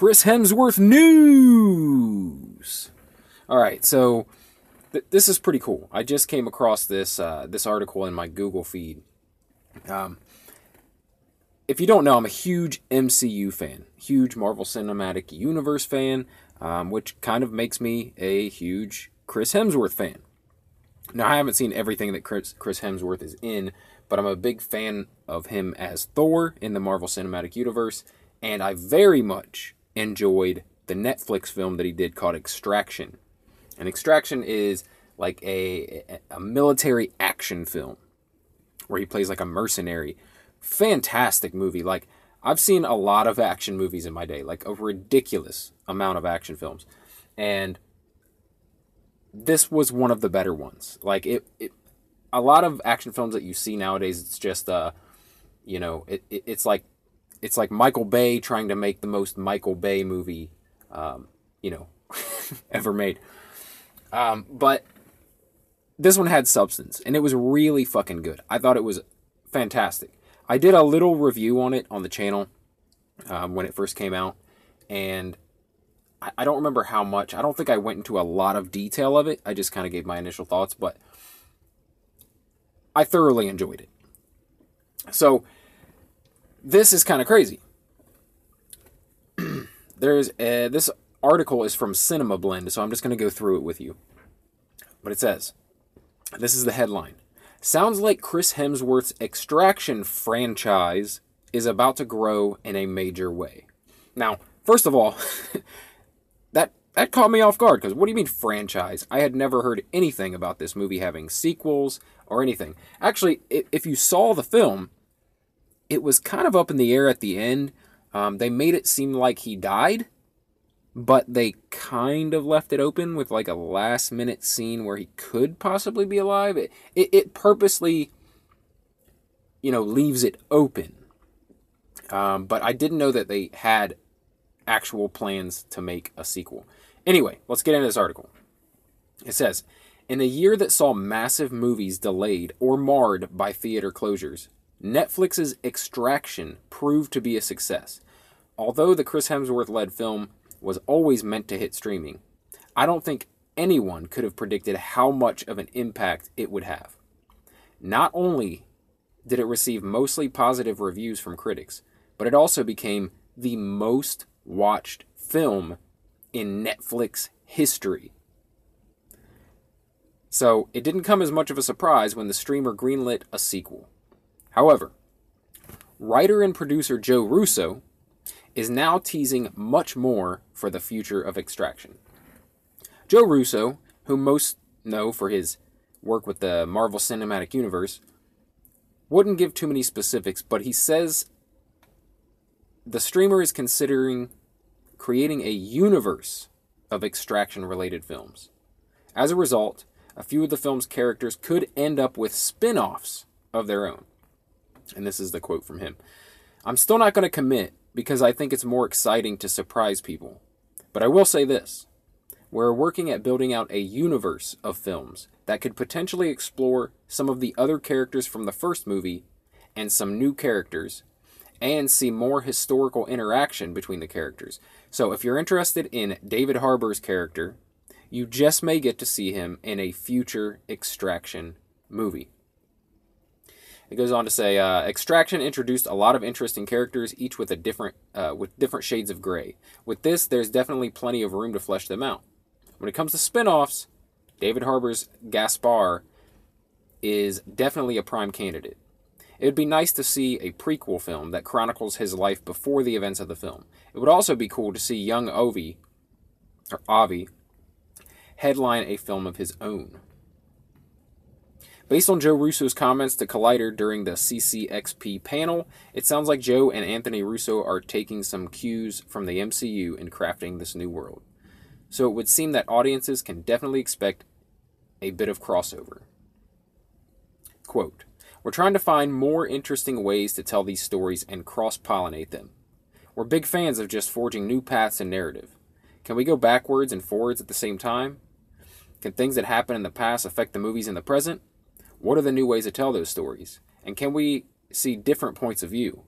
Chris Hemsworth news. All right, so th- this is pretty cool. I just came across this uh, this article in my Google feed. Um, if you don't know, I'm a huge MCU fan, huge Marvel Cinematic Universe fan, um, which kind of makes me a huge Chris Hemsworth fan. Now, I haven't seen everything that Chris, Chris Hemsworth is in, but I'm a big fan of him as Thor in the Marvel Cinematic Universe, and I very much enjoyed the Netflix film that he did called Extraction. And Extraction is like a, a military action film where he plays like a mercenary. Fantastic movie. Like, I've seen a lot of action movies in my day, like a ridiculous amount of action films. And this was one of the better ones. Like it, it a lot of action films that you see nowadays, it's just uh, you know, it, it it's like it's like Michael Bay trying to make the most Michael Bay movie, um, you know, ever made. Um, but this one had substance, and it was really fucking good. I thought it was fantastic. I did a little review on it on the channel um, when it first came out, and I, I don't remember how much. I don't think I went into a lot of detail of it. I just kind of gave my initial thoughts, but I thoroughly enjoyed it. So this is kind of crazy. There's a, this article is from Cinema Blend, so I'm just going to go through it with you. But it says, this is the headline. Sounds like Chris Hemsworth's Extraction franchise is about to grow in a major way. Now, first of all, that that caught me off guard because what do you mean franchise? I had never heard anything about this movie having sequels or anything. Actually, if you saw the film, it was kind of up in the air at the end. Um, they made it seem like he died, but they kind of left it open with like a last minute scene where he could possibly be alive. It, it, it purposely, you know, leaves it open. Um, but I didn't know that they had actual plans to make a sequel. Anyway, let's get into this article. It says, in a year that saw massive movies delayed or marred by theater closures, Netflix's Extraction proved to be a success. Although the Chris Hemsworth led film was always meant to hit streaming, I don't think anyone could have predicted how much of an impact it would have. Not only did it receive mostly positive reviews from critics, but it also became the most watched film in Netflix history. So it didn't come as much of a surprise when the streamer greenlit a sequel. However, writer and producer Joe Russo is now teasing much more for the future of Extraction. Joe Russo, whom most know for his work with the Marvel Cinematic Universe, wouldn't give too many specifics, but he says the streamer is considering creating a universe of extraction related films. As a result, a few of the film's characters could end up with spin offs of their own. And this is the quote from him I'm still not going to commit because I think it's more exciting to surprise people. But I will say this we're working at building out a universe of films that could potentially explore some of the other characters from the first movie and some new characters and see more historical interaction between the characters. So if you're interested in David Harbour's character, you just may get to see him in a future Extraction movie. It goes on to say, uh, Extraction introduced a lot of interesting characters, each with a different, uh, with different shades of gray. With this, there's definitely plenty of room to flesh them out. When it comes to spin-offs, David Harbour's Gaspar is definitely a prime candidate. It would be nice to see a prequel film that chronicles his life before the events of the film. It would also be cool to see young Ovi, or Avi, headline a film of his own. Based on Joe Russo's comments to Collider during the CCXP panel, it sounds like Joe and Anthony Russo are taking some cues from the MCU in crafting this new world. So it would seem that audiences can definitely expect a bit of crossover. Quote, we're trying to find more interesting ways to tell these stories and cross pollinate them. We're big fans of just forging new paths in narrative. Can we go backwards and forwards at the same time? Can things that happen in the past affect the movies in the present? What are the new ways to tell those stories? And can we see different points of view?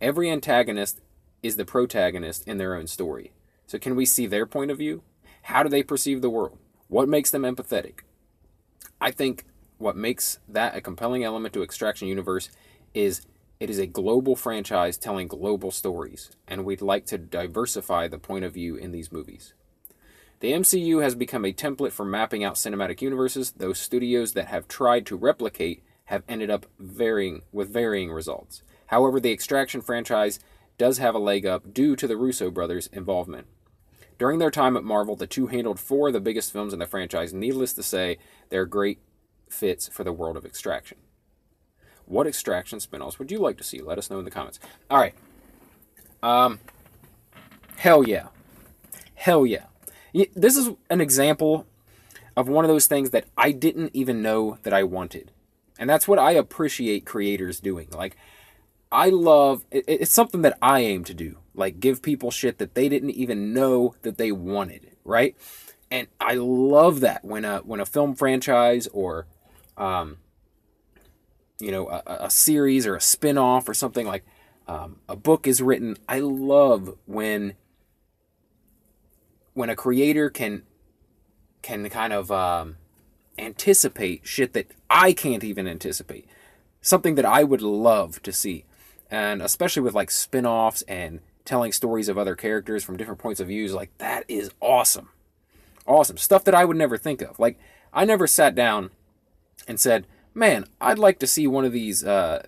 Every antagonist is the protagonist in their own story. So, can we see their point of view? How do they perceive the world? What makes them empathetic? I think what makes that a compelling element to Extraction Universe is it is a global franchise telling global stories, and we'd like to diversify the point of view in these movies. The MCU has become a template for mapping out cinematic universes, though studios that have tried to replicate have ended up varying with varying results. However, the Extraction franchise does have a leg up due to the Russo brothers' involvement. During their time at Marvel, the two handled four of the biggest films in the franchise. Needless to say, they're great fits for the world of Extraction. What Extraction spin-offs would you like to see? Let us know in the comments. All right. Um, hell yeah. Hell yeah. This is an example of one of those things that I didn't even know that I wanted. And that's what I appreciate creators doing. Like, I love it's something that I aim to do. Like, give people shit that they didn't even know that they wanted, right? And I love that when a when a film franchise or um, you know a, a series or a spin-off or something like um, a book is written. I love when when a creator can can kind of um, anticipate shit that I can't even anticipate. Something that I would love to see. And especially with like spin offs and telling stories of other characters from different points of views, like that is awesome. Awesome. Stuff that I would never think of. Like, I never sat down and said, man, I'd like to see one of these uh,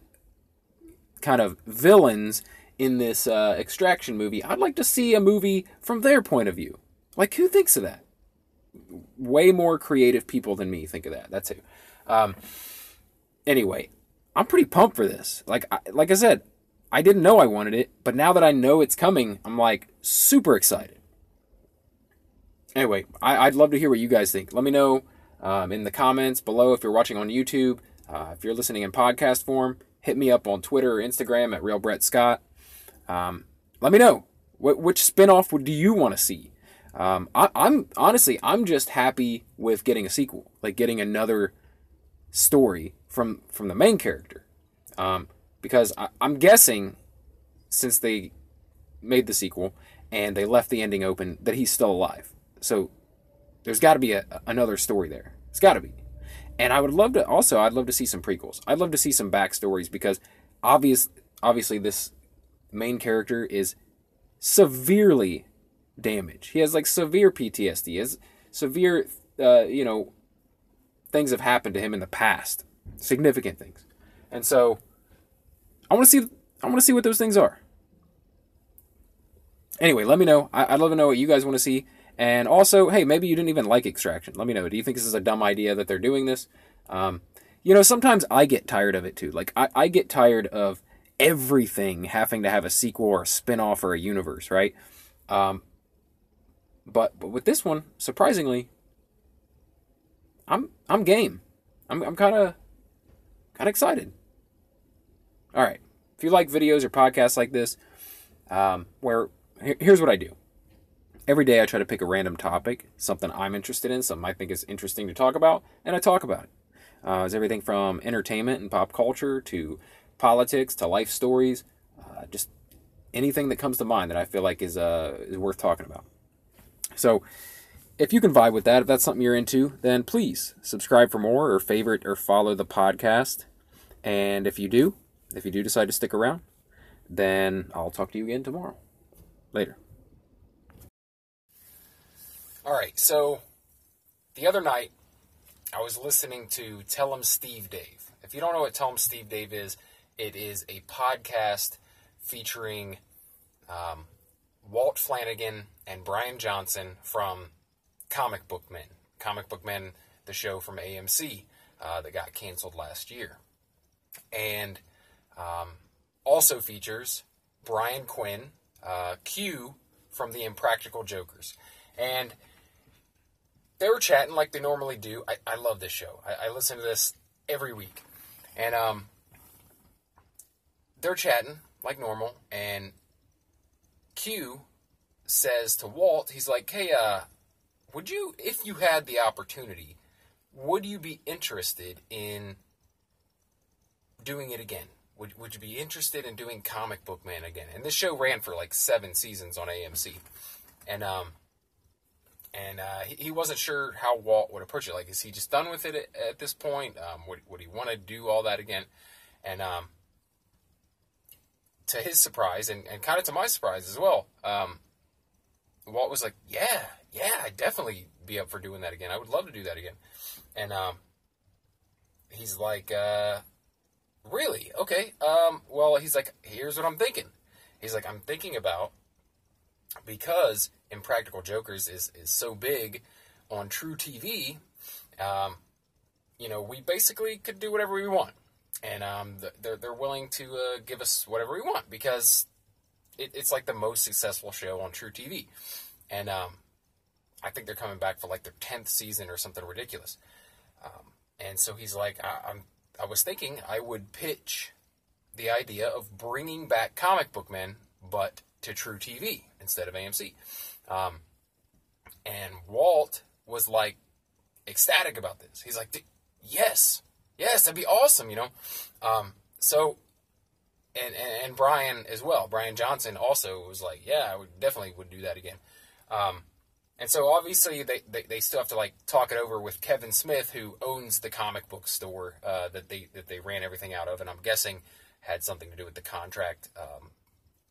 kind of villains in this uh, extraction movie. I'd like to see a movie from their point of view. Like, who thinks of that? way more creative people than me think of that. That's who. Um, anyway, I'm pretty pumped for this. Like, I, like I said, I didn't know I wanted it, but now that I know it's coming, I'm like super excited. Anyway, I, would love to hear what you guys think. Let me know um, in the comments below if you're watching on YouTube. Uh, if you're listening in podcast form, hit me up on Twitter or Instagram at Real Brett Scott. Um, let me know what which spinoff do you want to see? Um, I, I'm honestly, I'm just happy with getting a sequel, like getting another story from from the main character, um, because I, I'm guessing since they made the sequel and they left the ending open that he's still alive. So there's got to be a, another story there. It's got to be. And I would love to also I'd love to see some prequels. I'd love to see some backstories because obvious obviously this main character is severely damage. He has like severe PTSD. He has severe, uh, you know, things have happened to him in the past, significant things, and so I want to see. I want to see what those things are. Anyway, let me know. I, would love to know what you guys want to see. And also, hey, maybe you didn't even like Extraction. Let me know. Do you think this is a dumb idea that they're doing this? Um, you know, sometimes I get tired of it too. Like, I, I get tired of everything having to have a sequel or a spin off or a universe, right? Um, but but with this one, surprisingly, I'm I'm game. I'm I'm kind of kind of excited. All right, if you like videos or podcasts like this, um, where here's what I do. Every day I try to pick a random topic, something I'm interested in, something I think is interesting to talk about, and I talk about it. Uh, it's everything from entertainment and pop culture to politics to life stories, uh, just anything that comes to mind that I feel like is uh, is worth talking about. So if you can vibe with that, if that's something you're into, then please subscribe for more or favorite or follow the podcast. And if you do, if you do decide to stick around, then I'll talk to you again tomorrow. Later. All right, so the other night I was listening to Tell 'em Steve Dave. If you don't know what Tell 'em Steve Dave is, it is a podcast featuring um, Walt Flanagan and Brian Johnson from Comic Book Men. Comic Book Men, the show from AMC uh, that got canceled last year. And um, also features Brian Quinn, uh, Q from the Impractical Jokers. And they were chatting like they normally do. I, I love this show. I, I listen to this every week. And um, they're chatting like normal, and Q says to Walt, he's like, "Hey, uh, would you, if you had the opportunity, would you be interested in doing it again? Would Would you be interested in doing Comic Book Man again?" And this show ran for like seven seasons on AMC, and um, and uh, he, wasn't sure how Walt would approach it. Like, is he just done with it at, at this point? Um, would would he want to do all that again? And um, to his surprise, and, and kind of to my surprise as well, um, Walt was like, "Yeah, yeah, I'd definitely be up for doing that again. I would love to do that again." And um, he's like, uh, "Really? Okay. Um, well, he's like, here's what I'm thinking. He's like, I'm thinking about because Impractical Jokers is is so big on truTV. Um, you know, we basically could do whatever we want, and um, they're they're willing to uh, give us whatever we want because it, it's like the most successful show on truTV, and um, I think they're coming back for like their tenth season or something ridiculous. Um, and so he's like, I, I'm I was thinking I would pitch the idea of bringing back Comic Book Men, but to truTV instead of AMC. Um, and Walt was like ecstatic about this. He's like, yes, yes, that'd be awesome, you know? Um, so, and, and, and, Brian as well, Brian Johnson also was like, yeah, I would definitely would do that again. Um, and so obviously they, they, they, still have to like talk it over with Kevin Smith, who owns the comic book store uh, that they that they ran everything out of, and I'm guessing had something to do with the contract um,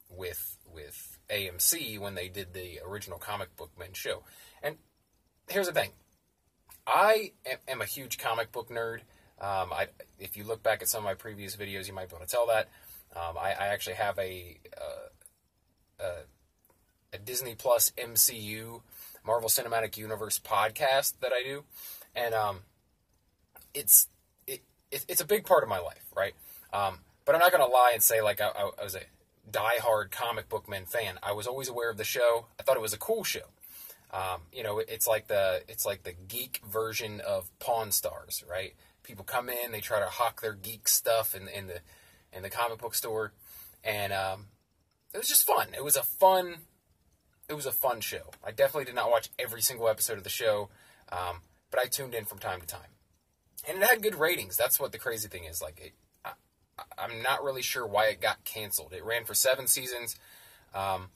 with with AMC when they did the original Comic Book Men show. And here's the thing, I am, am a huge comic book nerd. Um, I, if you look back at some of my previous videos, you might be able to tell that. Um, I, I, actually have a, uh, a, a Disney Plus MCU Marvel Cinematic Universe podcast that I do, and um, it's it, it, it's a big part of my life, right? Um, but I'm not going to lie and say like I, I, was a diehard comic book men fan. I was always aware of the show. I thought it was a cool show. Um, you know, it's like the it's like the geek version of Pawn Stars, right? People come in, they try to hawk their geek stuff in, in the in the comic book store, and um, it was just fun. It was a fun it was a fun show. I definitely did not watch every single episode of the show, um, but I tuned in from time to time, and it had good ratings. That's what the crazy thing is. Like it, I'm not really sure why it got canceled. It ran for seven seasons, um,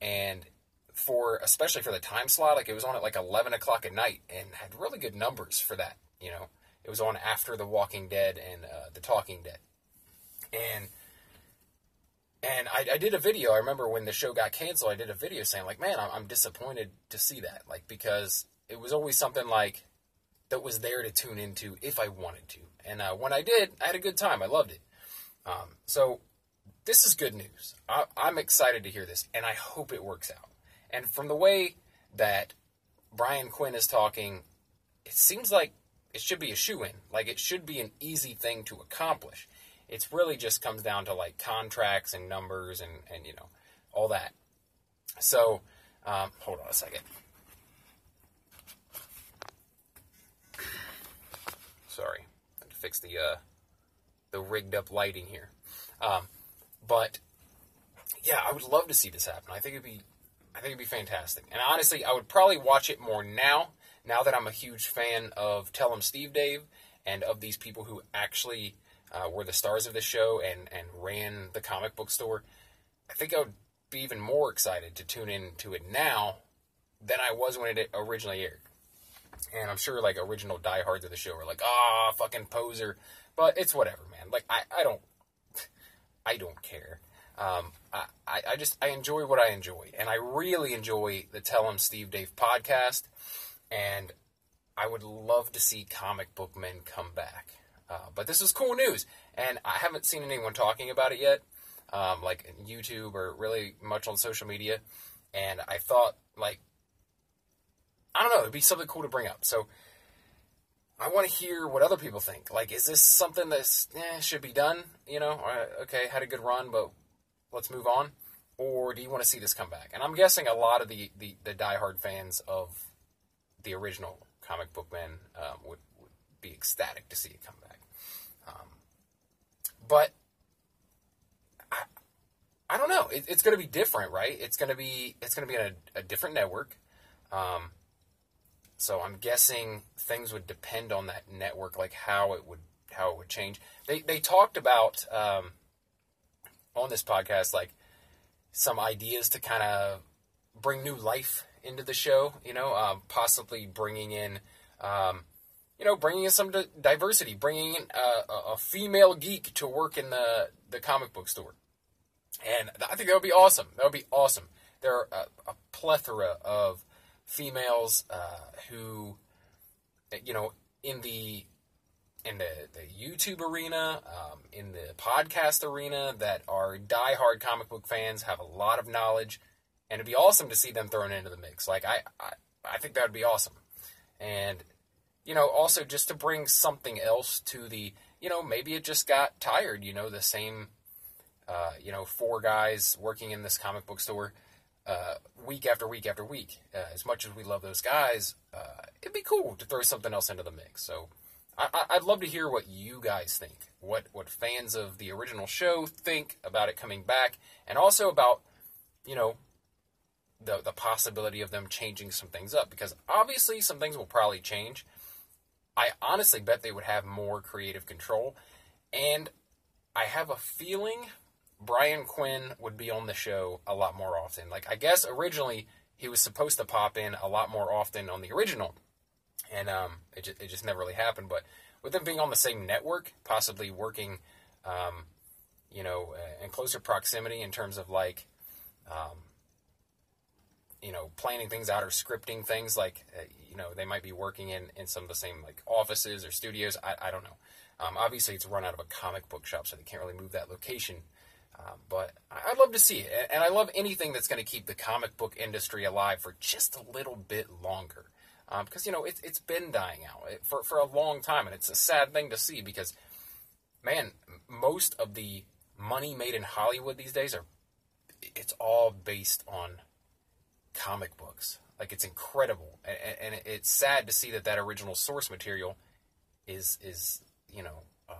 and for especially for the time slot, like it was on at like 11 o'clock at night and had really good numbers for that. You know, it was on after The Walking Dead and uh, The Talking Dead, and and I, I, did a video. I remember when the show got canceled, I did a video saying like, man, I'm, I'm disappointed to see that, like because it was always something like that was there to tune into if I wanted to. And uh, when I did, I had a good time. I loved it. Um, so this is good news. I, I'm excited to hear this, and I hope it works out. And from the way that Brian Quinn is talking, it seems like it should be a shoe in. Like it should be an easy thing to accomplish. It's really just comes down to like contracts and numbers and, and you know, all that. So, um, hold on a second. Sorry, I had to fix the uh, the rigged up lighting here. Um, but yeah, I would love to see this happen. I think it'd be, I think it'd be fantastic. And honestly, I would probably watch it more now. Now that I'm a huge fan of Tell 'em Steve Dave and of these people who actually uh, were the stars of the show and and ran the comic book store, I think I would be even more excited to tune in to it now than I was when it originally aired. And I'm sure like original diehards of the show are like, ah, fucking poser. But it's whatever, man. Like I, I don't I don't care. Um, I, I just I enjoy what I enjoy, and I really enjoy the Tell 'em Steve Dave podcast, and I would love to see comic book men come back. Uh, but this is cool news, and I haven't seen anyone talking about it yet, um, like YouTube or really much on social media. And I thought, like, I don't know, it'd be something cool to bring up. So I want to hear what other people think. Like, is this something that eh, should be done? You know, okay, had a good run, but let's move on. Or do you want to see this come back? And I'm guessing a lot of the, the, the diehard fans of the original comic book men um, would, would be ecstatic to see it come back. Um, but I, I don't know. It, it's going to be different, right? It's going to be it's going to be on a, a different network. Um, so I'm guessing things would depend on that network, like how it would how it would change. They they talked about um, on this podcast like some ideas to kind of bring new life into the show. You know, um, possibly bringing in, um, you know, bringing in some diversity, bringing in a, a, female geek to work in the the comic book store, and I think that would be awesome. That would be awesome. There are a, a plethora of females uh, who, you know, in the in the, the YouTube arena, um, in the podcast arena, that are diehard comic book fans, have a lot of knowledge, and it'd be awesome to see them thrown into the mix. Like I, I, I think that would be awesome, and you know, also just to bring something else to the, you know, maybe it just got tired. You know, the same, uh, you know, four guys working in this comic book store. Uh, week after week after week. Uh, as much as we love those guys, uh, it'd be cool to throw something else into the mix. So I, would love to hear what you guys think, what what fans of the original show think about it coming back, and also about you know the the possibility of them changing some things up because obviously some things will probably change. I honestly bet they would have more creative control, and I have a feeling Brian Quinn would be on the show a lot more often. Like I guess originally he was supposed to pop in a lot more often on the original and um, it, just, it just never really happened. But with them being on the same network, possibly working, um, you know, uh, in closer proximity in terms of like, um, you know, planning things out or scripting things, like, uh, you know, they might be working in, in some of the same like offices or studios. I, I don't know. Um, obviously, it's run out of a comic book shop, so they can't really move that location. Um, but I'd love to see it, and I love anything that's going to keep the comic book industry alive for just a little bit longer um, because you know it, it's been dying out for for a long time, and it's a sad thing to see because, man, most of the money made in Hollywood these days are it's all based on comic books. Like it's incredible, and, and it's sad to see that that original source material is is you know um,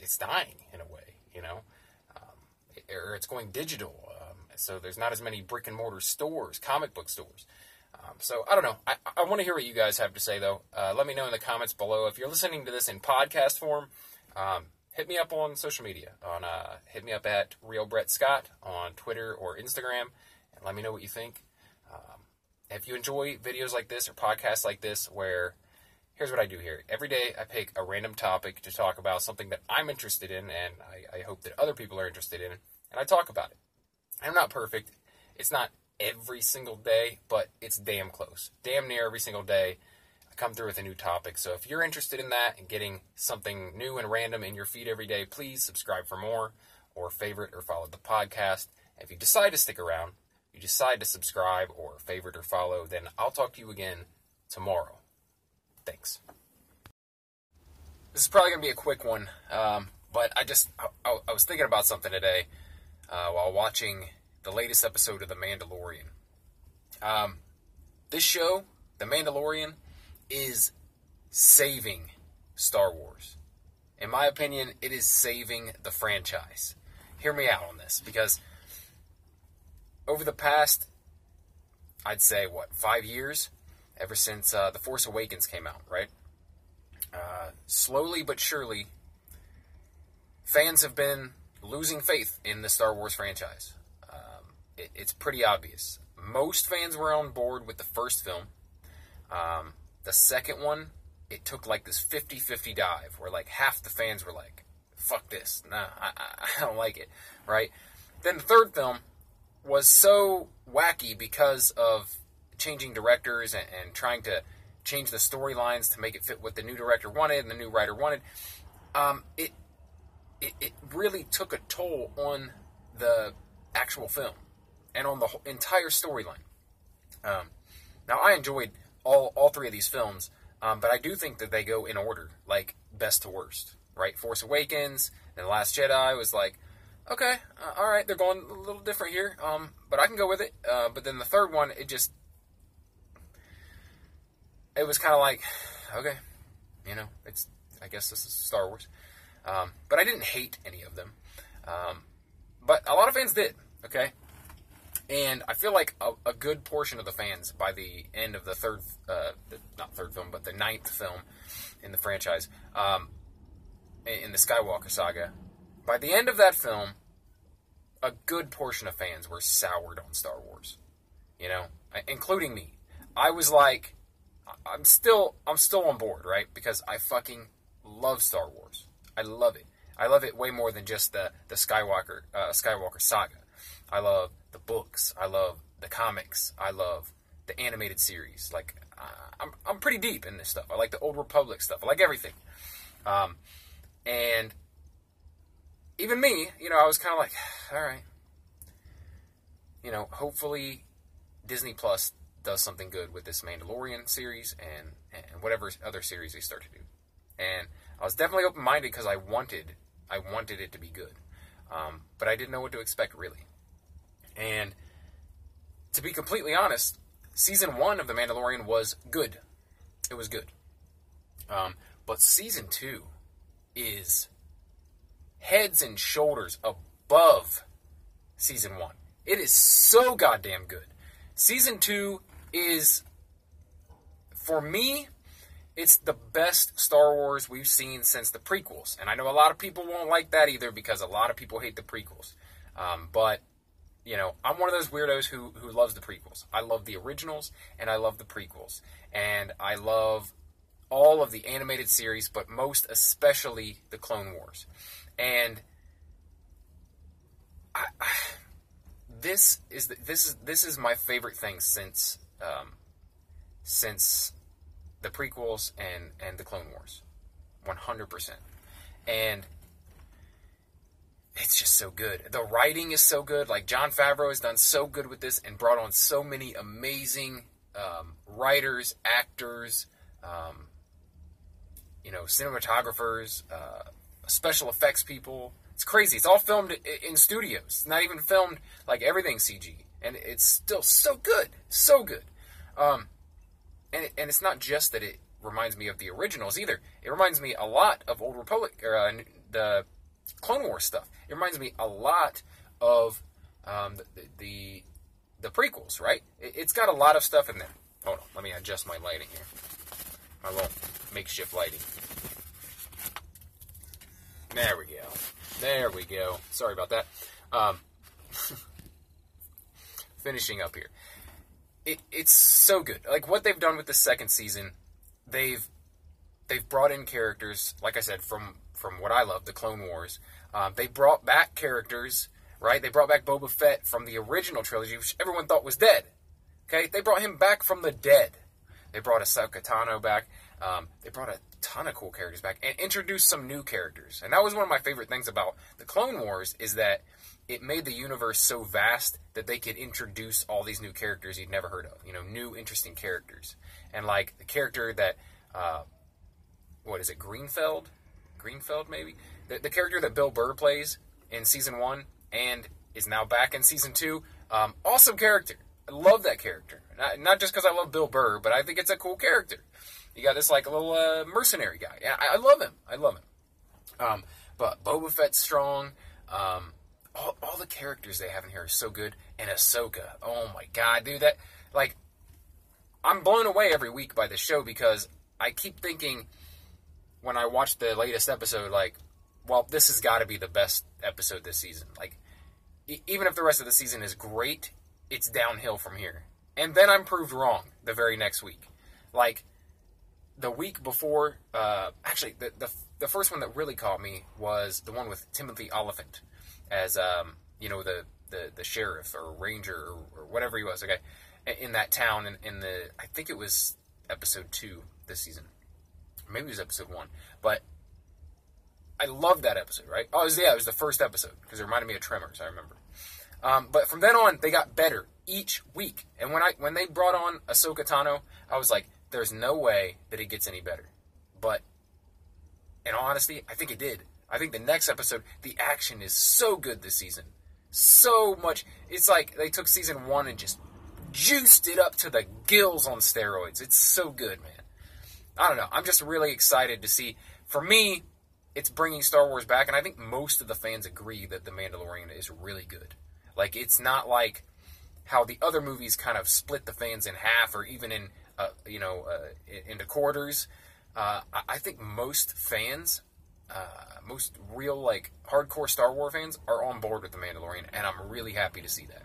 it's dying in a way, you know, um, or it's going digital. Um, so there's not as many brick and mortar stores, comic book stores. Um, so I don't know. I, I want to hear what you guys have to say, though. Uh, let me know in the comments below. If you're listening to this in podcast form, um, hit me up on social media. On uh, hit me up at Real Brett Scott on Twitter or Instagram, and let me know what you think. Um, if you enjoy videos like this or podcasts like this, where here's what I do here. Every day I pick a random topic to talk about something that I'm interested in, and I, I hope that other people are interested in, and I talk about it. I'm not perfect. It's not every single day, but it's damn close. Damn near every single day, I come through with a new topic. So if you're interested in that and getting something new and random in your feed every day, please subscribe for more or favorite or follow the podcast. If you decide to stick around, you decide to subscribe or favorite or follow, then I'll talk to you again tomorrow. Thanks. This is probably going to be a quick one, um, but I just I, I, was thinking about something today uh, while watching the latest episode of The Mandalorian. Um, this show, The Mandalorian, is saving Star Wars. In my opinion, it is saving the franchise. Hear me out on this because over the past, I'd say, what, five years, ever since uh, The Force Awakens came out, right? Uh, slowly but surely, fans have been losing faith in the Star Wars franchise it, it's pretty obvious. Most fans were on board with the first film. Um, the second one, it took like this 50 50 dive where like half the fans were like, fuck this. Nah, I, I don't like it. Right? Then the third film was so wacky because of changing directors and, and trying to change the storylines to make it fit what the new director wanted and the new writer wanted. Um, it, it, it really took a toll on the actual film and on the whole, entire storyline. Um, now, I enjoyed all all three of these films, um, but I do think that they go in order, like best to worst. Right, Force Awakens and The Last Jedi was like, okay, uh, all right, they're going a little different here, um, but I can go with it. Uh, but then the third one, it just, it was kind of like, okay, you know, it's, I guess this is Star Wars. Um, but I didn't hate any of them. Um, but a lot of fans did. Okay, and I feel like a, a, good portion of the fans by the end of the third, uh, the, not third film, but the ninth film in the franchise, um, in the Skywalker saga, by the end of that film, a good portion of fans were soured on Star Wars. You know, including me. I was like, I'm still, I'm still on board, right? Because I fucking love Star Wars. I love it. I love it way more than just the the Skywalker uh, Skywalker saga. I love the books. I love the comics. I love the animated series. Like uh, I'm I'm pretty deep in this stuff. I like the Old Republic stuff. I like everything. Um, and even me, you know, I was kind of like, all right, you know, hopefully Disney Plus does something good with this Mandalorian series and and whatever other series they start to do. And I was definitely open minded because I wanted I wanted it to be good, um, but I didn't know what to expect really. And to be completely honest, season one of The Mandalorian was good. It was good. Um, but season two is heads and shoulders above season one. It is so goddamn good. Season two is, for me, it's the best Star Wars we've seen since the prequels. And I know a lot of people won't like that either because a lot of people hate the prequels. Um, but, you know, I'm one of those weirdos who, who loves the prequels. I love the originals and I love the prequels. And I love all of the animated series, but most especially the Clone Wars. And I, this is the, this is this is my favorite thing since um, since the prequels and and the Clone Wars, one hundred percent, and it's just so good. The writing is so good. Like Jon Favreau has done so good with this and brought on so many amazing um, writers, actors, um, you know, cinematographers, uh, special effects people. It's crazy. It's all filmed in studios. Not even filmed like everything CG, and it's still so good, so good. Um, and and it's not just that it reminds me of the originals either. It reminds me a lot of Old Republic or uh, the Clone Wars stuff. It reminds me a lot of um, the, the, the prequels. Right? It, it's got a lot of stuff in there. Hold on, let me adjust my lighting here. My little makeshift lighting. There we go. There we go. Sorry about that. Um, finishing up here it, it's so good. Like what they've done with the second season, they've they've brought in characters, like I said, from from what I love, the Clone Wars. Um, they brought back characters, right? They brought back Boba Fett from the original trilogy, which everyone thought was dead. Okay, they brought him back from the dead. They brought Ahsoka Tano back. Um, they brought a ton of cool characters back and introduced some new characters. And that was one of my favorite things about the Clone Wars is that it made the universe so vast that they could introduce all these new characters you'd never heard of. You know, new interesting characters. And like the character that, uh, what is it, Greenfeld? Greenfeld, maybe? The, the, character that Bill Burr plays in season one and is now back in season two. Um, awesome character. I love that character. Not, not just because I love Bill Burr, but I think it's a cool character. You got this like a little uh, mercenary guy. Yeah, I, I, love him. I love him. Um, but Boba Fett's strong. Um, all, all the characters they have in here are so good. And Ahsoka, oh my god, dude, that like I'm blown away every week by the show because I keep thinking when I watch the latest episode, like, well, this has got to be the best episode this season. Like, e- even if the rest of the season is great, it's downhill from here. And then I'm proved wrong the very next week. Like, the week before, uh, actually, the, the, the first one that really caught me was the one with Timothy Olyphant as um, you know the, the the sheriff or ranger or, or whatever he was. Okay, in that town in, in the I think it was episode two this season, maybe it was episode one, but I loved that episode. Right? Oh, it was, yeah, it was the first episode because it reminded me of Tremors. I remember. Um, but from then on, they got better each week. And when I when they brought on Ahsoka Tano, I was like, "There's no way that it gets any better." But in all honesty, I think it did. I think the next episode, the action is so good this season. So much. It's like they took season one and just juiced it up to the gills on steroids. It's so good, man. I don't know. I'm just really excited to see. For me, it's bringing Star Wars back, and I think most of the fans agree that The Mandalorian is really good. Like, it's not like how the other movies kind of split the fans in half or even in, uh, you know, uh, into quarters. Uh, I think most fans uh, most real like hardcore Star Wars fans are on board with the Mandalorian, and I'm really happy to see that.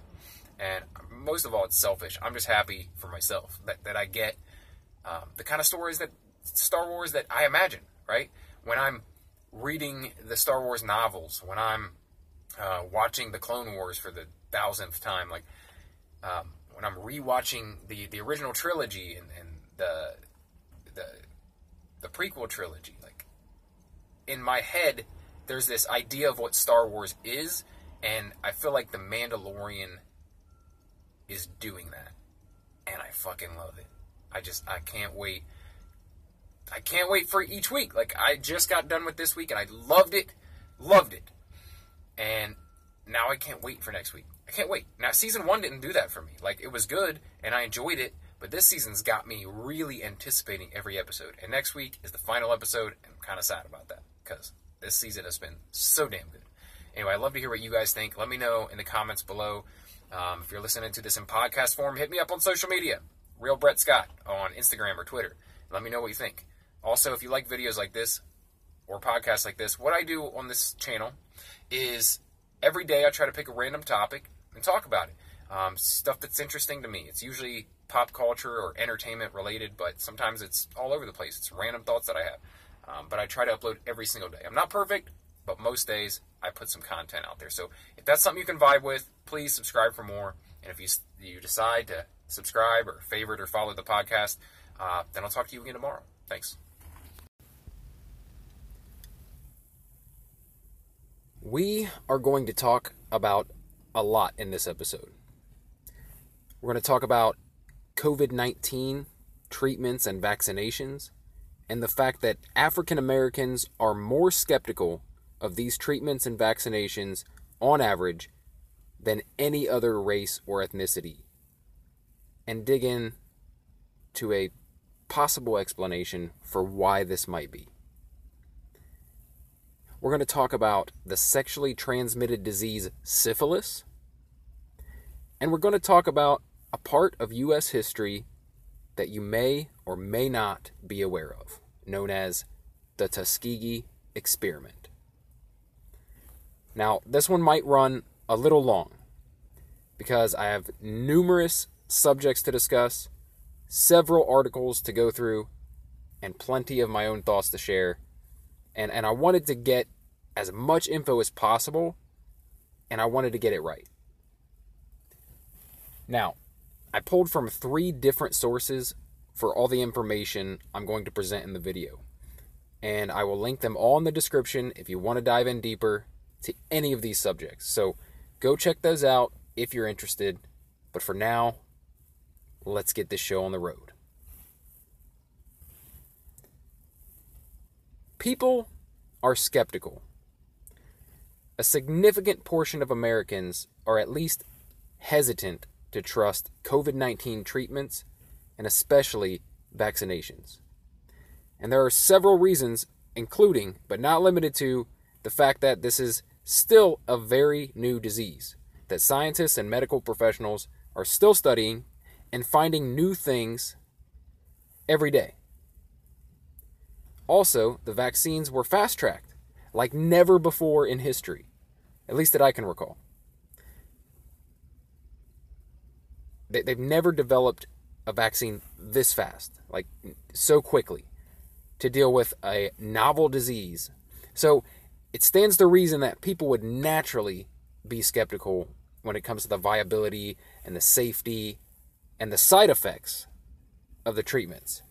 And most of all, it's selfish. I'm just happy for myself that, that I get um, the kind of stories that Star Wars that I imagine. Right when I'm reading the Star Wars novels, when I'm uh, watching the Clone Wars for the thousandth time, like um, when I'm rewatching the the original trilogy and, and the the the prequel trilogy, like in my head, there's this idea of what Star Wars is, and I feel like the Mandalorian is doing that, and I fucking love it. I just I can't wait. I can't wait for each week. Like I just got done with this week, and I loved it, loved it, and now I can't wait for next week. I can't wait. Now, season one didn't do that for me. Like, it was good, and I enjoyed it, but this season's got me really anticipating every episode. And next week is the final episode, and I'm kind of sad about that, because this season has been so damn good. Anyway, I'd love to hear what you guys think. Let me know in the comments below. Um, if you're listening to this in podcast form, hit me up on social media. Real Brett Scott on Instagram or Twitter. Let me know what you think. Also, if you like videos like this or podcasts like this, what I do on this channel is every day I try to pick a random topic and talk about it. Um, stuff that's interesting to me. It's usually pop culture or entertainment related, but sometimes it's all over the place. It's random thoughts that I have. Um, but I try to upload every single day. I'm not perfect, but most days I put some content out there. So if that's something you can vibe with, please subscribe for more. And if you you decide to subscribe or favorite or follow the podcast, uh, then I'll talk to you again tomorrow. Thanks. We are going to talk about a lot in this episode. We're going to talk about COVID 19 treatments and vaccinations, and the fact that African Americans are more skeptical of these treatments and vaccinations on average than any other race or ethnicity, and dig in to a possible explanation for why this might be. We're going to talk about the sexually transmitted disease syphilis. And we're going to talk about a part of U.S. history that you may or may not be aware of, known as the Tuskegee experiment. Now, this one might run a little long because I have numerous subjects to discuss, several articles to go through, and plenty of my own thoughts to share and and I wanted to get as much info as possible and I wanted to get it right. Now, I pulled from three different sources for all the information I'm going to present in the video. And I will link them all in the description if you want to dive in deeper to any of these subjects. So go check those out if you're interested. But for now, let's get this show on the road. People are skeptical. A significant portion of Americans are at least hesitant to trust COVID 19 treatments and especially vaccinations. And there are several reasons, including, but not limited to, the fact that this is still a very new disease, that scientists and medical professionals are still studying and finding new things every day. Also, the vaccines were fast tracked like never before in history, at least that I can recall. They've never developed a vaccine this fast, like so quickly, to deal with a novel disease. So it stands to reason that people would naturally be skeptical when it comes to the viability and the safety and the side effects of the treatments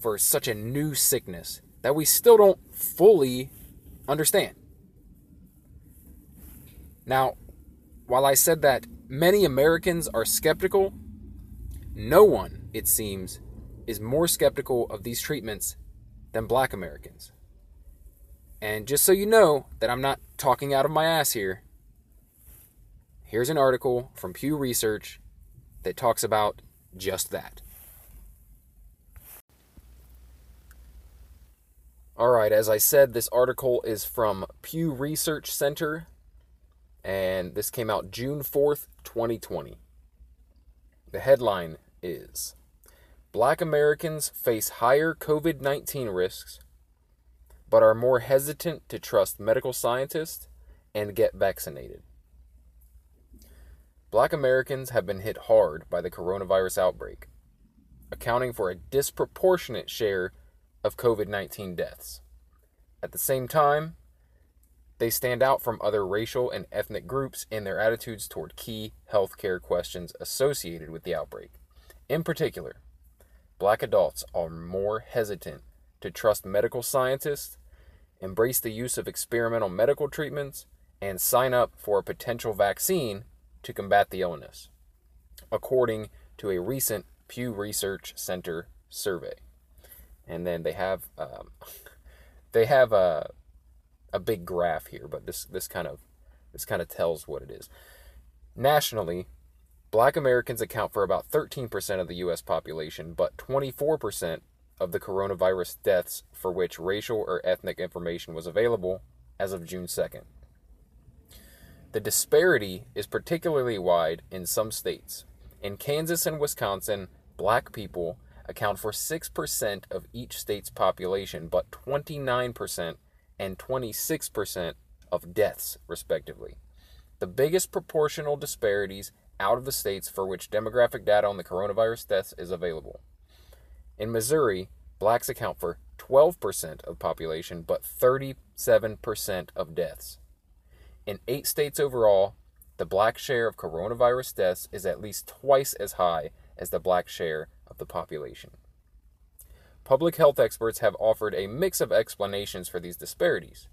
for such a new sickness that we still don't fully understand. Now, while I said that many Americans are skeptical, no one, it seems, is more skeptical of these treatments than black Americans. And just so you know that I'm not talking out of my ass here, here's an article from Pew Research that talks about just that. All right, as I said, this article is from Pew Research Center, and this came out June 4th, 2020. The headline is Black Americans face higher COVID 19 risks. but are more hesitant to trust medical scientists and get vaccinated. Black Americans have been hit hard by the coronavirus outbreak, accounting for a disproportionate share of COVID 19 deaths. At the same time, they stand out from other racial and ethnic groups in their attitudes toward key healthcare questions associated with the outbreak. In particular, black adults are more hesitant to trust medical scientists, embrace the use of experimental medical treatments, and sign up for a potential vaccine to combat the illness, according to a recent Pew Research Center survey. And then they have um, they have a a big graph here, but this this kind of this kind of tells what it is. Nationally, black Americans account for about 13% of the US population, but 24% of the coronavirus deaths for which racial or ethnic information was available as of June 2nd. The disparity is particularly wide in some states. In Kansas and Wisconsin, black people account for 6% of each state's population, but 29% and 26% of deaths, respectively. The biggest proportional disparities out of the states for which demographic data on the coronavirus deaths is available. In Missouri, blacks account for 12% of population, but 37% of deaths. In eight states overall, the black share of coronavirus deaths is at least twice as high as the black share the population. Public health experts have offered a mix of explanations for these disparities.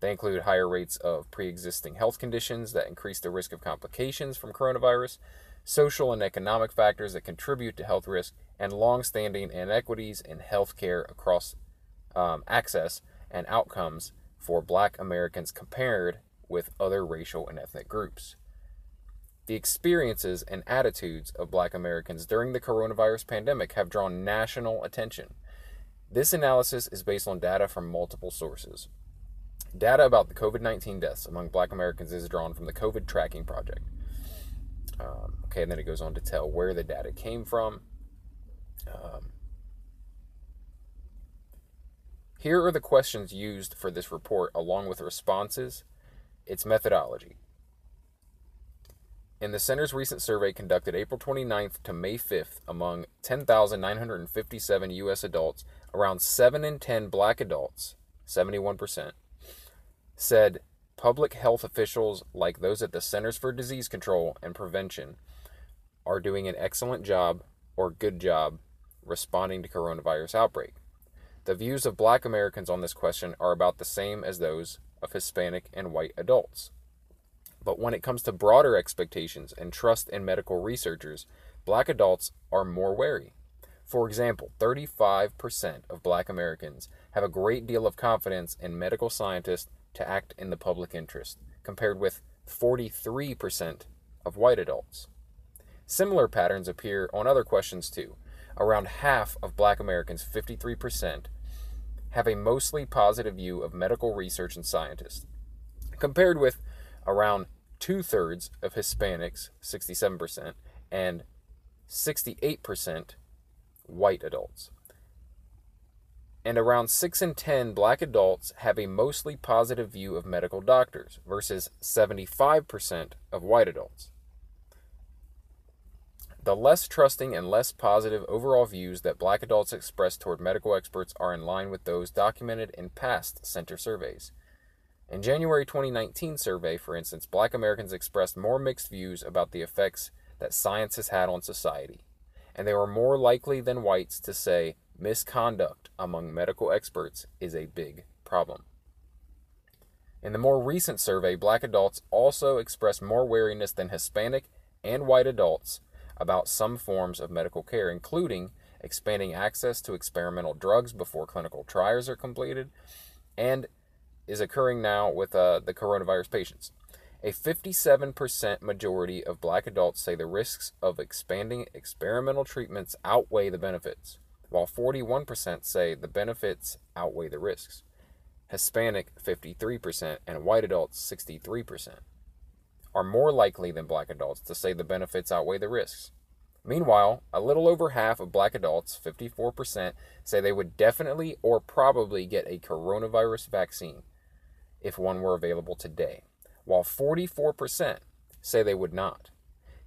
They include higher rates of pre existing health conditions that increase the risk of complications from coronavirus, social and economic factors that contribute to health risk, and long standing inequities in health care across um, access and outcomes for black Americans compared with other racial and ethnic groups. The experiences and attitudes of black Americans during the coronavirus pandemic have drawn national attention. This analysis is based on data from multiple sources. Data about the COVID 19 deaths among black Americans is drawn from the COVID Tracking Project. Um, okay, and then it goes on to tell where the data came from. Um, here are the questions used for this report, along with responses its methodology. In the center's recent survey conducted April 29th to May 5th among 10,957 U.S. adults, around 7 in 10 black adults, 71%, said public health officials like those at the Centers for Disease Control and Prevention are doing an excellent job or good job responding to coronavirus outbreak. The views of black Americans on this question are about the same as those of Hispanic and white adults. But when it comes to broader expectations and trust in medical researchers, black adults are more wary. For example, 35% of black Americans have a great deal of confidence in medical scientists to act in the public interest, compared with 43% of white adults. Similar patterns appear on other questions too. Around half of black Americans, 53%, have a mostly positive view of medical research and scientists, compared with around two thirds of Hispanics, 67%, and 68% white adults. And around 6 in 10 black adults have a mostly positive view of medical doctors versus 75% of white adults. The less trusting and less positive overall views that black adults express toward medical experts are in line with those documented in past center surveys. In January 2019 survey, for instance, black Americans expressed more mixed views about the effects that science has had on society, and they were more likely than whites to say misconduct among medical experts is a big problem. In the more recent survey, black adults also expressed more wariness than Hispanic and white adults about some forms of medical care, including expanding access to experimental drugs before clinical trials are completed, and is occurring now with uh, the coronavirus patients. A 57% majority of black adults say the risks of expanding experimental treatments outweigh the benefits, while 41% say the benefits outweigh the risks. Hispanic 53% and white adults 63% are more likely than black adults to say the benefits outweigh the risks. Meanwhile, a little over half of black adults, 54%, say they would definitely or probably get a coronavirus vaccine if one were available today, while 44% say they would not.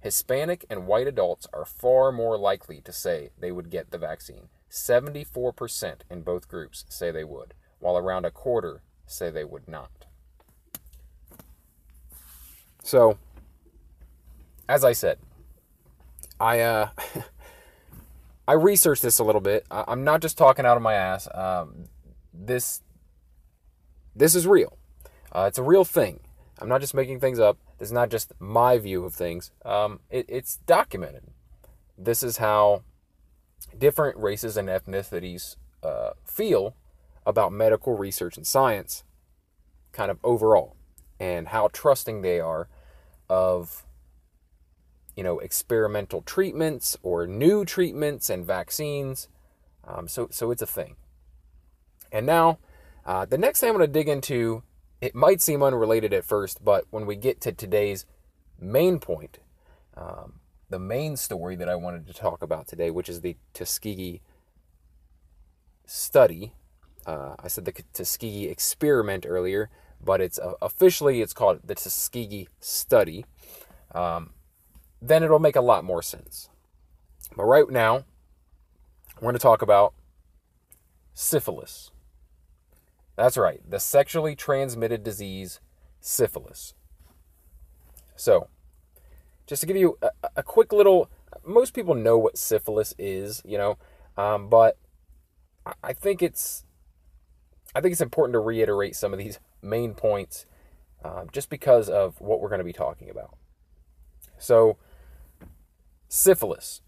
Hispanic and white adults are far more likely to say they would get the vaccine. 74% in both groups say they would, while around a quarter say they would not. So, as I said, I uh, I researched this a little bit. I, am not just talking out of my ass. Um, this this is real. Uh, it's a real thing. I'm not just making things up. This is not just my view of things. Um, it, it's documented. This is how different races and ethnicities uh, feel about medical research and science, kind of overall, and how trusting they are of you know experimental treatments or new treatments and vaccines. Um, so so it's a thing. And now, uh, the next thing I'm going to dig into, it might seem unrelated at first, but when we get to today's main point, um, the main story that I wanted to talk about today, which is the Tuskegee study. Uh, I said the Tuskegee experiment earlier, but it's uh, officially it's called the Tuskegee study. Um, then it'll make a lot more sense. But right now, we're going to talk about syphilis. That's right, the sexually transmitted disease syphilis. So, just to give you a, a quick little, most people know what syphilis is, you know, um, but I think it's, I think it's important to reiterate some of these main points, um, just because of what we're going to be talking about. So, syphilis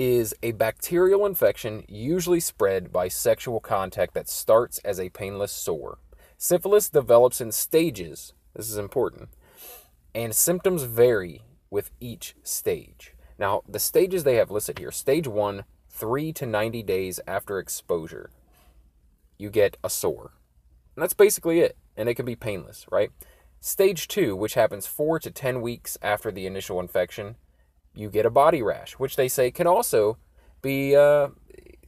is a bacterial infection usually spread by sexual contact that starts as a painless sore. Syphilis develops in stages. This is important and symptoms vary with each stage. Now, the stages they have listed here stage one, three to 90 days after exposure, you get a sore. And that's basically it. And it can be painless, right? Stage two, which happens four to 10 weeks after the initial infection, you get a body rash, which they say can also be uh,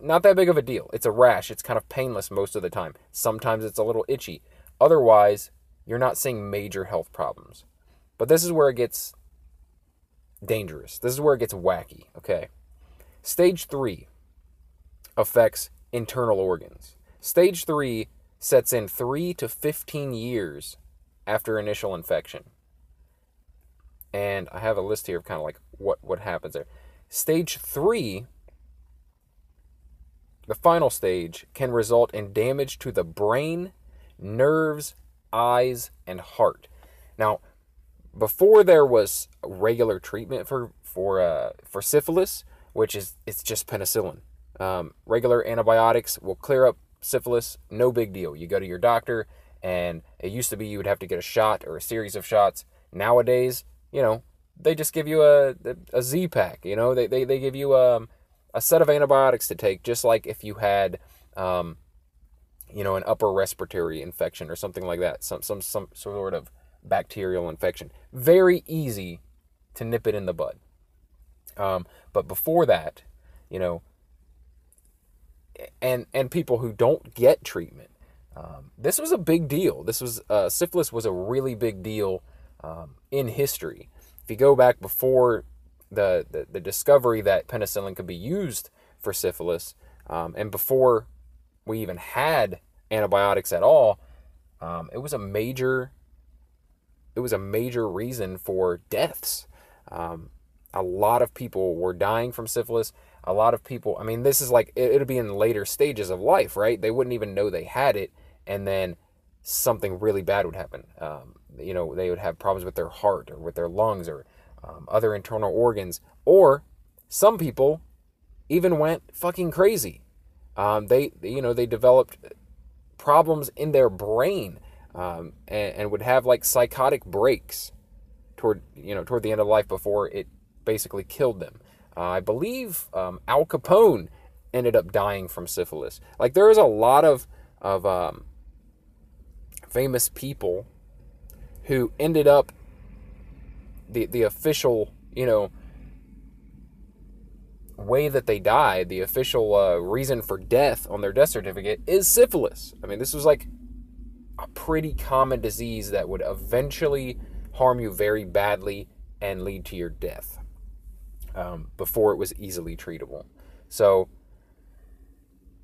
not that big of a deal. It's a rash, it's kind of painless most of the time. Sometimes it's a little itchy. Otherwise, you're not seeing major health problems. But this is where it gets dangerous. This is where it gets wacky, okay? Stage three affects internal organs. Stage three sets in 3 to 15 years after initial infection. And I have a list here of kind of like what, what happens there. Stage 3, the final stage, can result in damage to the brain, nerves, eyes, and heart. Now, before there was regular treatment for for uh, for syphilis, which is it's just penicillin. Um, regular antibiotics will clear up syphilis, no big deal. You go to your doctor, and it used to be you would have to get a shot or a series of shots. Nowadays, you know, they just give you a a Z pack. You know, they they, they give you a um, a set of antibiotics to take, just like if you had. Um, you know, an upper respiratory infection or something like that, some some some sort of bacterial infection. Very easy to nip it in the bud. Um, but before that, you know, and and people who don't get treatment, um, this was a big deal. This was uh, syphilis was a really big deal um, in history. If you go back before the, the, the discovery that penicillin could be used for syphilis, um, and before we even had antibiotics at all, um, it was a major it was a major reason for deaths. Um, a lot of people were dying from syphilis. A lot of people, I mean, this is like, it, it'll be in later stages of life, right? They wouldn't even know they had it. And then something really bad would happen. Um, you know, they would have problems with their heart or with their lungs or um, other internal organs. Or some people even went fucking crazy. Um, they, you know, they developed problems in their brain um, and, and, would have like psychotic breaks toward you know toward the end of life before it basically killed them. Uh, I believe um, Al Capone ended up dying from syphilis. Like there is a lot of of um, famous people who ended up the the official you know way that they died, the official uh, reason for death on their death certificate is syphilis. I mean, this was like a pretty common disease that would eventually harm you very badly and lead to your death um, before it was easily treatable. So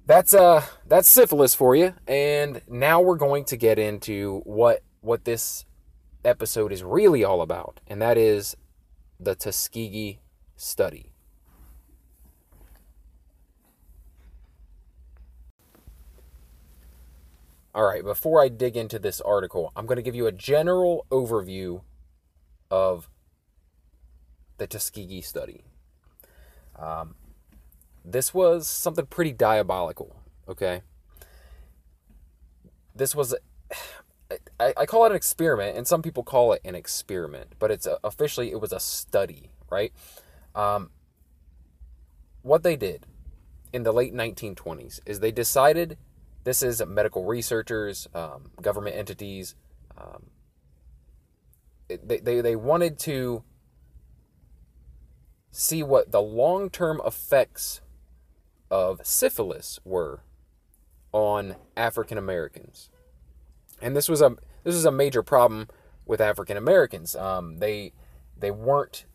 that's uh that's syphilis for you. And now we're going to get into what what this episode is really all about, and that is the Tuskegee study. All right, before I dig into this article, I'm going to give you a general overview of the Tuskegee study. Um, this was something pretty diabolical, okay? This was, I, I call it an experiment, and some people call it an experiment, but it's a, officially, it was a study, right? Um, what they did in the late 1920s is they decided this is medical researchers, um, government entities. Um, they, they, they wanted to see what the long term effects of syphilis were on African Americans. And this was a this was a major problem with African Americans. Um, they they weren't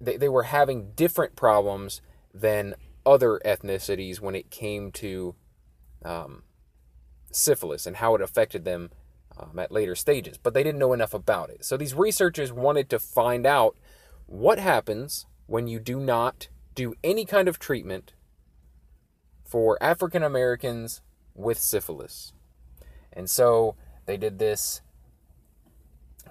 they, they were having different problems than other ethnicities when it came to um, syphilis and how it affected them um, at later stages, but they didn't know enough about it. So these researchers wanted to find out what happens when you do not do any kind of treatment for African Americans with syphilis. And so they did this.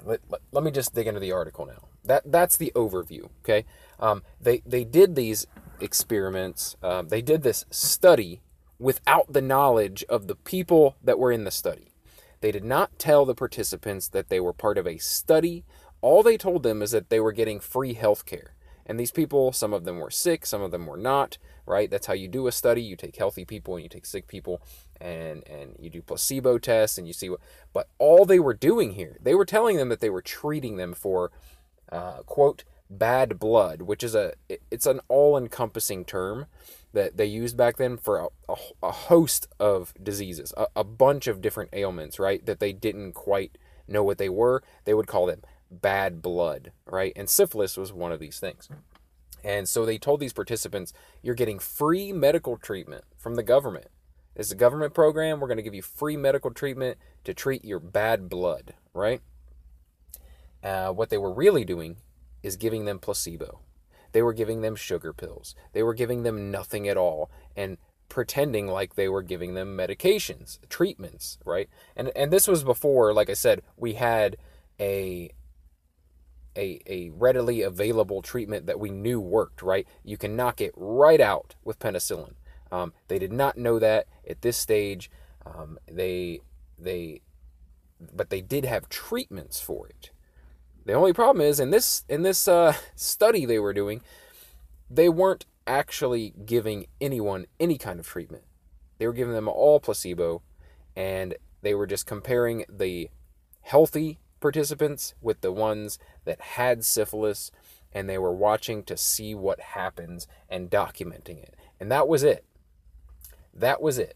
Let, let, let, me just dig into the article now. That that's the overview. Okay, um, they they did these experiments. Uh, they did this study without the knowledge of the people that were in the study. They did not tell the participants that they were part of a study. All they told them is that they were getting free health care. And these people, some of them were sick, some of them were not, right? That's how you do a study. You take healthy people and you take sick people and and you do placebo tests and you see what but all they were doing here, they were telling them that they were treating them for uh, quote bad blood, which is a it's an all-encompassing term that they used back then for a, a, a host of diseases, a, a bunch of different ailments, right? That they didn't quite know what they were. They would call them bad blood, right? And syphilis was one of these things. And so they told these participants, you're getting free medical treatment from the government. It's a government program. We're going to give you free medical treatment to treat your bad blood, right? Uh, what they were really doing is giving them placebo. They were giving them sugar pills. They were giving them nothing at all and pretending like they were giving them medications, treatments, right? And and this was before, like I said, we had a a, a readily available treatment that we knew worked, right? You can knock it right out with penicillin. Um, they did not know that at this stage. Um, they they but they did have treatments for it. The only problem is in this in this uh, study they were doing, they weren't actually giving anyone any kind of treatment. They were giving them all placebo, and they were just comparing the healthy participants with the ones that had syphilis, and they were watching to see what happens and documenting it. And that was it. That was it.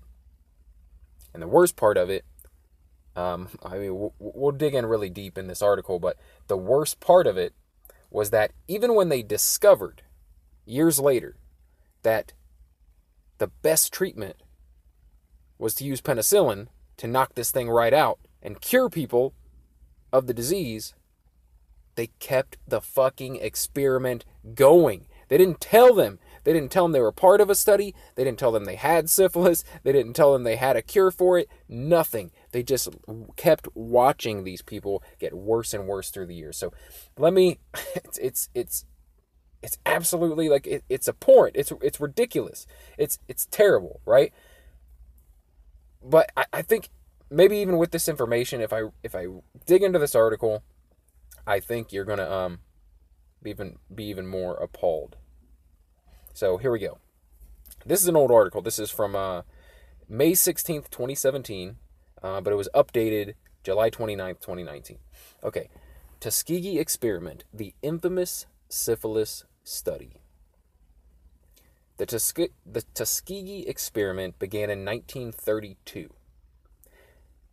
And the worst part of it um, I mean, we'll, we'll dig in really deep in this article, but the worst part of it was that even when they discovered years later that the best treatment was to use penicillin to knock this thing right out and cure people of the disease, they kept the fucking experiment going. They didn't tell them they didn't tell them they were part of a study. They didn't tell them they had syphilis. They didn't tell them they had a cure for it. Nothing. They just kept watching these people get worse and worse through the years. So let me it's it's it's it's absolutely like it, it's abhorrent. It's it's ridiculous. It's it's terrible, right? But I, I think maybe even with this information, if I if I dig into this article, I think you're gonna um be even be even more appalled. So here we go. This is an old article. This is from uh, May 16th, 2017, uh, but it was updated July 29th, 2019. Okay. Tuskegee experiment, the infamous syphilis study. The, Tuske- the Tuskegee experiment began in 1932,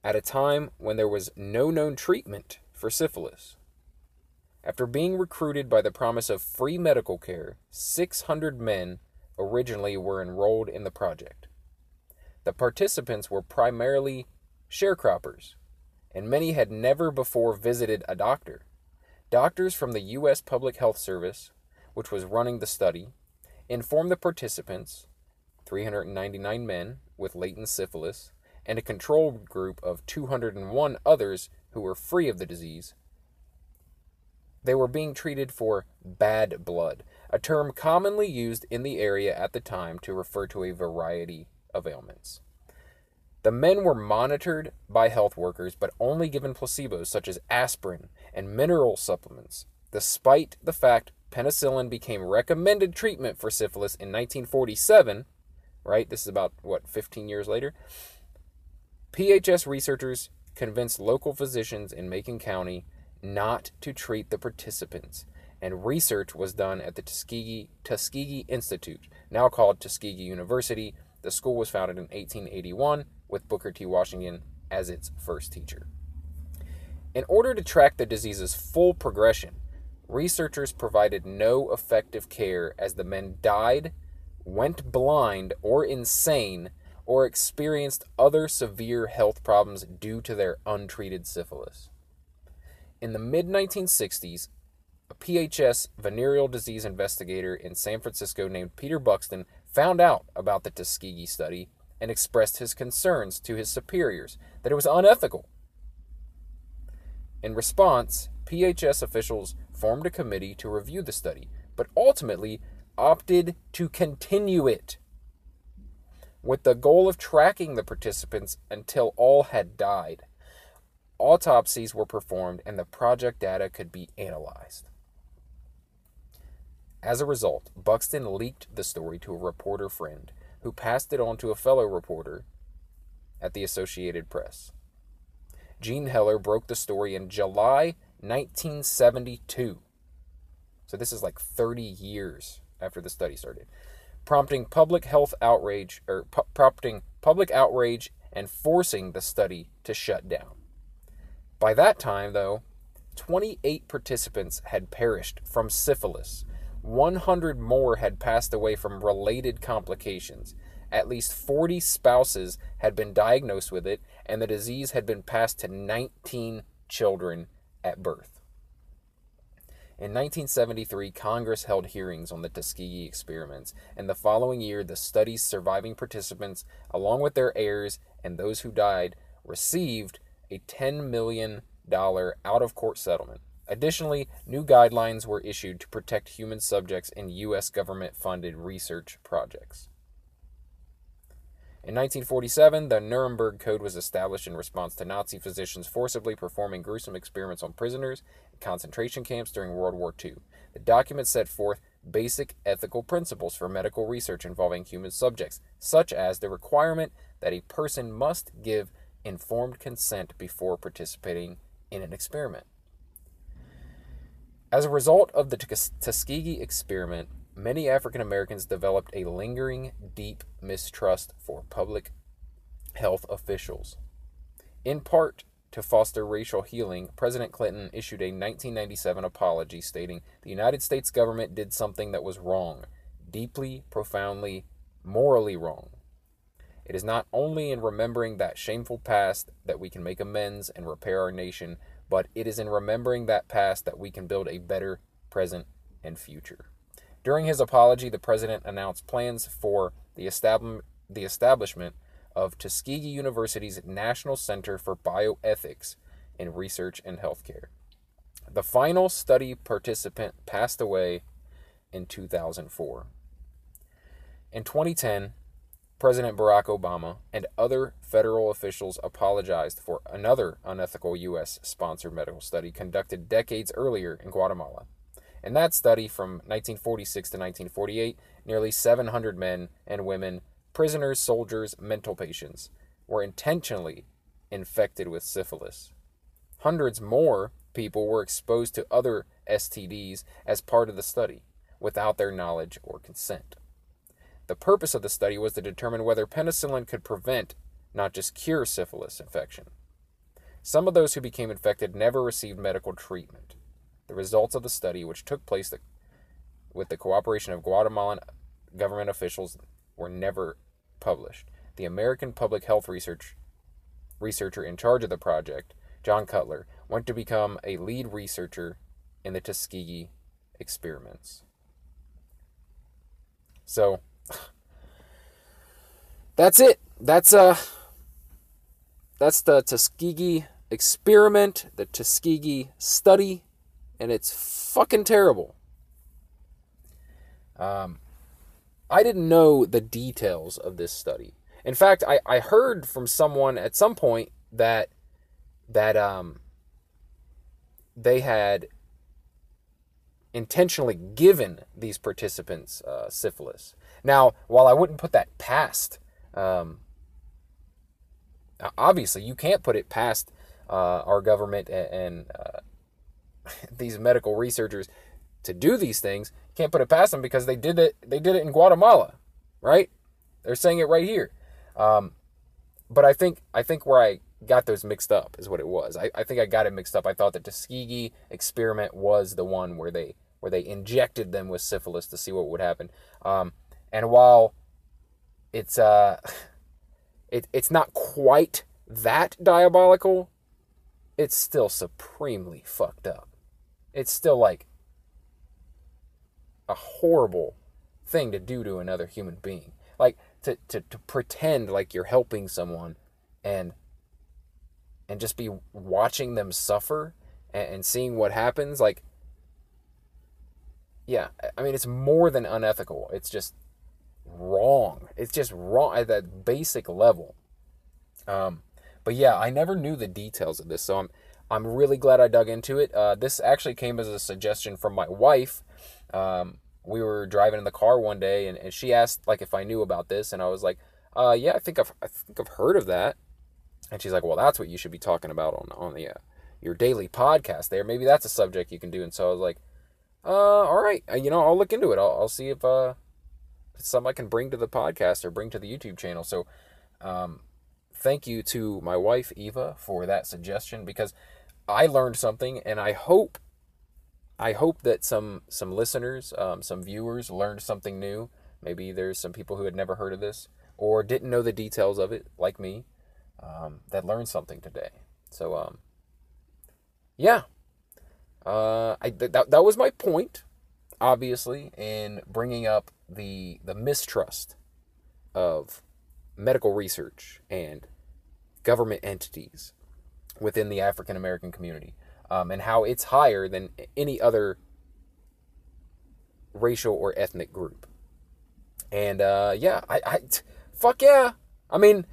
at a time when there was no known treatment for syphilis. After being recruited by the promise of free medical care, 600 men originally were enrolled in the project. The participants were primarily sharecroppers, and many had never before visited a doctor. Doctors from the U.S. Public Health Service, which was running the study, informed the participants, 399 men with latent syphilis, and a control group of 201 others who were free of the disease. They were being treated for bad blood, a term commonly used in the area at the time to refer to a variety of ailments. The men were monitored by health workers, but only given placebos such as aspirin and mineral supplements, despite the fact penicillin became recommended treatment for syphilis in 1947, right? This is about, what, 15 years later? PHS researchers convinced local physicians in Macon County not to treat the participants, and research was done at the Tuskegee, Tuskegee Institute, now called Tuskegee University. The school was founded in 1881 with Booker T. Washington as its first teacher. In order to track the disease's full progression, researchers provided no effective care as the men died, went blind or insane, or experienced other severe health problems due to their untreated syphilis. In the mid 1960s, a PHS venereal disease investigator in San Francisco named Peter Buxton found out about the Tuskegee study and expressed his concerns to his superiors that it was unethical. In response, PHS officials formed a committee to review the study, but ultimately opted to continue it with the goal of tracking the participants until all had died. Autopsies were performed and the project data could be analyzed. As a result, Buxton leaked the story to a reporter friend who passed it on to a fellow reporter at the Associated Press. Jean Heller broke the story in July 1972. So this is like 30 years after the study started, prompting public health outrage or prompting public outrage and forcing the study to shut down. By that time, though, 28 participants had perished from syphilis 100 more had passed away from related complications. At least 40 spouses had been diagnosed with it, and the disease had been passed to 19 children at birth. In 1973, Congress held hearings on the Tuskegee experiments, and the following year, the study's surviving participants, along with their heirs and those who died, received a $10 million out of court settlement. Additionally, new guidelines were issued to protect human subjects in U.S. government funded research projects. In 1947, the Nuremberg Code was established in response to Nazi physicians forcibly performing gruesome experiments on prisoners concentration camps during World War II. The document set forth basic ethical principles for medical research involving human subjects, such as the requirement that a person must give informed consent before participating in an experiment. As a result of the Tuskegee experiment, many African Americans developed a lingering, deep mistrust for public health officials. In part to foster racial healing, President Clinton issued a 1997 apology stating the United States government did something that was wrong, deeply, profoundly, morally wrong. It is not only in remembering that shameful past that we can make amends and repair our nation, but it is in remembering that past that we can build a better present and future. During his apology, the president announced plans for the, the establishment of Tuskegee University's National Center for Bioethics in Research and Healthcare. The final study participant passed away in 2004. In 2010, President Barack Obama and other federal officials apologized for another unethical U.S. sponsored medical study conducted decades earlier in Guatemala. In that study from 1946 to 1948, nearly 700 men and women, prisoners, soldiers, mental patients, were intentionally infected with syphilis. Hundreds more people were exposed to other STDs as part of the study without their knowledge or consent. The purpose of the study was to determine whether penicillin could prevent, not just cure, syphilis infection. Some of those who became infected never received medical treatment. The results of the study, which took place with the cooperation of Guatemalan government officials, were never published. The American Public Health Research researcher in charge of the project, John Cutler, went to become a lead researcher in the Tuskegee experiments. So that's it. That's uh that's the Tuskegee experiment, the Tuskegee study, and it's fucking terrible. Um I didn't know the details of this study. In fact, I, I heard from someone at some point that that um they had intentionally given these participants uh, syphilis. Now, while I wouldn't put that past, um, obviously you can't put it past uh, our government and, and uh, these medical researchers to do these things. Can't put it past them because they did it. They did it in Guatemala, right? They're saying it right here. Um, but I think I think where I got those mixed up is what it was. I, I think I got it mixed up. I thought the Tuskegee experiment was the one where they where they injected them with syphilis to see what would happen. Um, and while it's uh, it, it's not quite that diabolical, it's still supremely fucked up. It's still like a horrible thing to do to another human being. Like to, to, to pretend like you're helping someone and and just be watching them suffer and, and seeing what happens like yeah i mean it's more than unethical. It's just wrong. It's just wrong at that basic level. Um but yeah i never knew the details of this so i'm i'm really glad i dug into it. Uh, this actually came as a suggestion from my wife um, we were driving in the car one day and, and she asked like if I knew about this and I was like, uh, yeah, I think I've I think I've heard of that. And she's like, well, that's what you should be talking about on on the uh, your daily podcast there. Maybe that's a subject you can do. And so I was like, uh, all right, uh, you know, I'll look into it. I'll, I'll see if uh, something I can bring to the podcast or bring to the YouTube channel. So, um, thank you to my wife Eva for that suggestion because I learned something, and I hope I hope that some some listeners, um, some viewers learned something new. Maybe there's some people who had never heard of this or didn't know the details of it, like me, um, that learned something today. So, um, yeah, uh, I that that was my point, obviously, in bringing up the the mistrust of medical research and government entities within the African American community um, and how it's higher than any other racial or ethnic group. And uh, yeah, I, I, fuck yeah. I mean,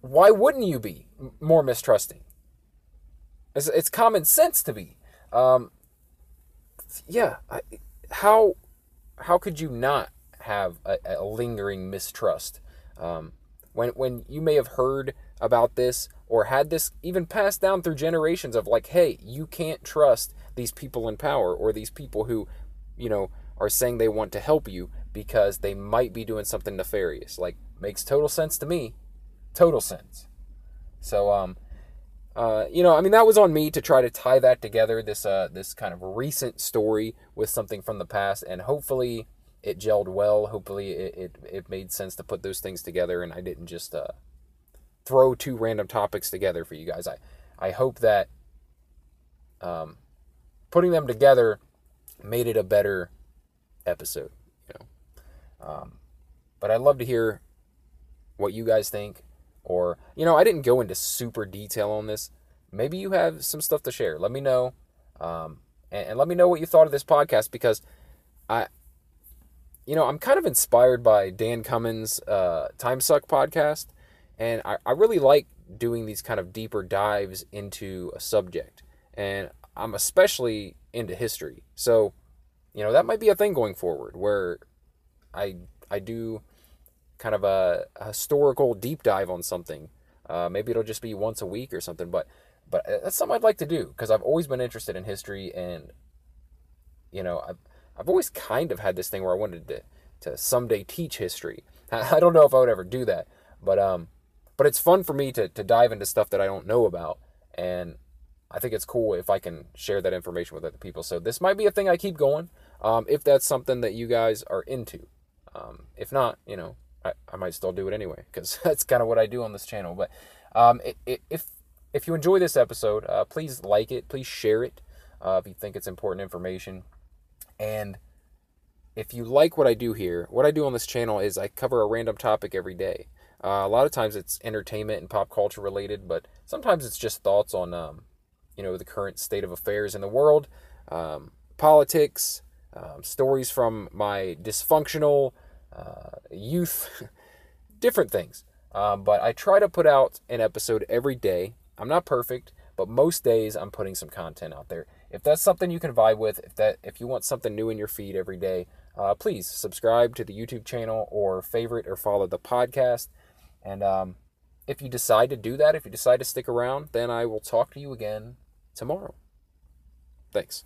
why wouldn't you be more mistrusting? It's, it's common sense to be. Um, yeah, I, how how could you not have a, a lingering mistrust um, when when you may have heard about this or had this even passed down through generations of like, hey, you can't trust these people in power or these people who, you know, are saying they want to help you because they might be doing something nefarious. Like, makes total sense to me. Total sense. So, um, uh, you know, I mean, that was on me to try to tie that together, this, uh, this kind of recent story with something from the past, and hopefully it gelled well. Hopefully it, it, it made sense to put those things together, and I didn't just, uh, throw two random topics together for you guys. I, I hope that um, putting them together made it a better episode. You know, um, but I'd love to hear what you guys think. Or you know, I didn't go into super detail on this. Maybe you have some stuff to share. Let me know, um, and, and let me know what you thought of this podcast because I you know, I'm kind of inspired by Dan Cummins' uh, Time Suck podcast. And I, I really like doing these kind of deeper dives into a subject. And I'm especially into history. So, you know, that might be a thing going forward where I I do kind of a, a historical deep dive on something. Uh, maybe it'll just be once a week or something, but but that's something I'd like to do because I've always been interested in history and you know I've I've always kind of had this thing where I wanted to to someday teach history. I don't know if I would ever do that, but um, but it's fun for me to to dive into stuff that I don't know about, and I think it's cool if I can share that information with other people. So this might be a thing I keep going, um, if that's something that you guys are into. Um, if not, you know, I, I might still do it anyway because that's kind of what I do on this channel. But um, it, it, if if you enjoy this episode, uh, please like it, please share it uh, if you think it's important information, and if you like what I do here, what I do on this channel is I cover a random topic every day. Uh, a lot of times it's entertainment and pop culture related, but sometimes it's just thoughts on, um, you know, the current state of affairs in the world, um, politics, um, stories from my dysfunctional uh, youth, different things. Um, but I try to put out an episode every day. I'm not perfect, but most days I'm putting some content out there. If that's something you can vibe with, if that if you want something new in your feed every day, uh, please subscribe to the YouTube channel or favorite or follow the podcast. And um, if you decide to do that, if you decide to stick around, then I will talk to you again tomorrow. Thanks.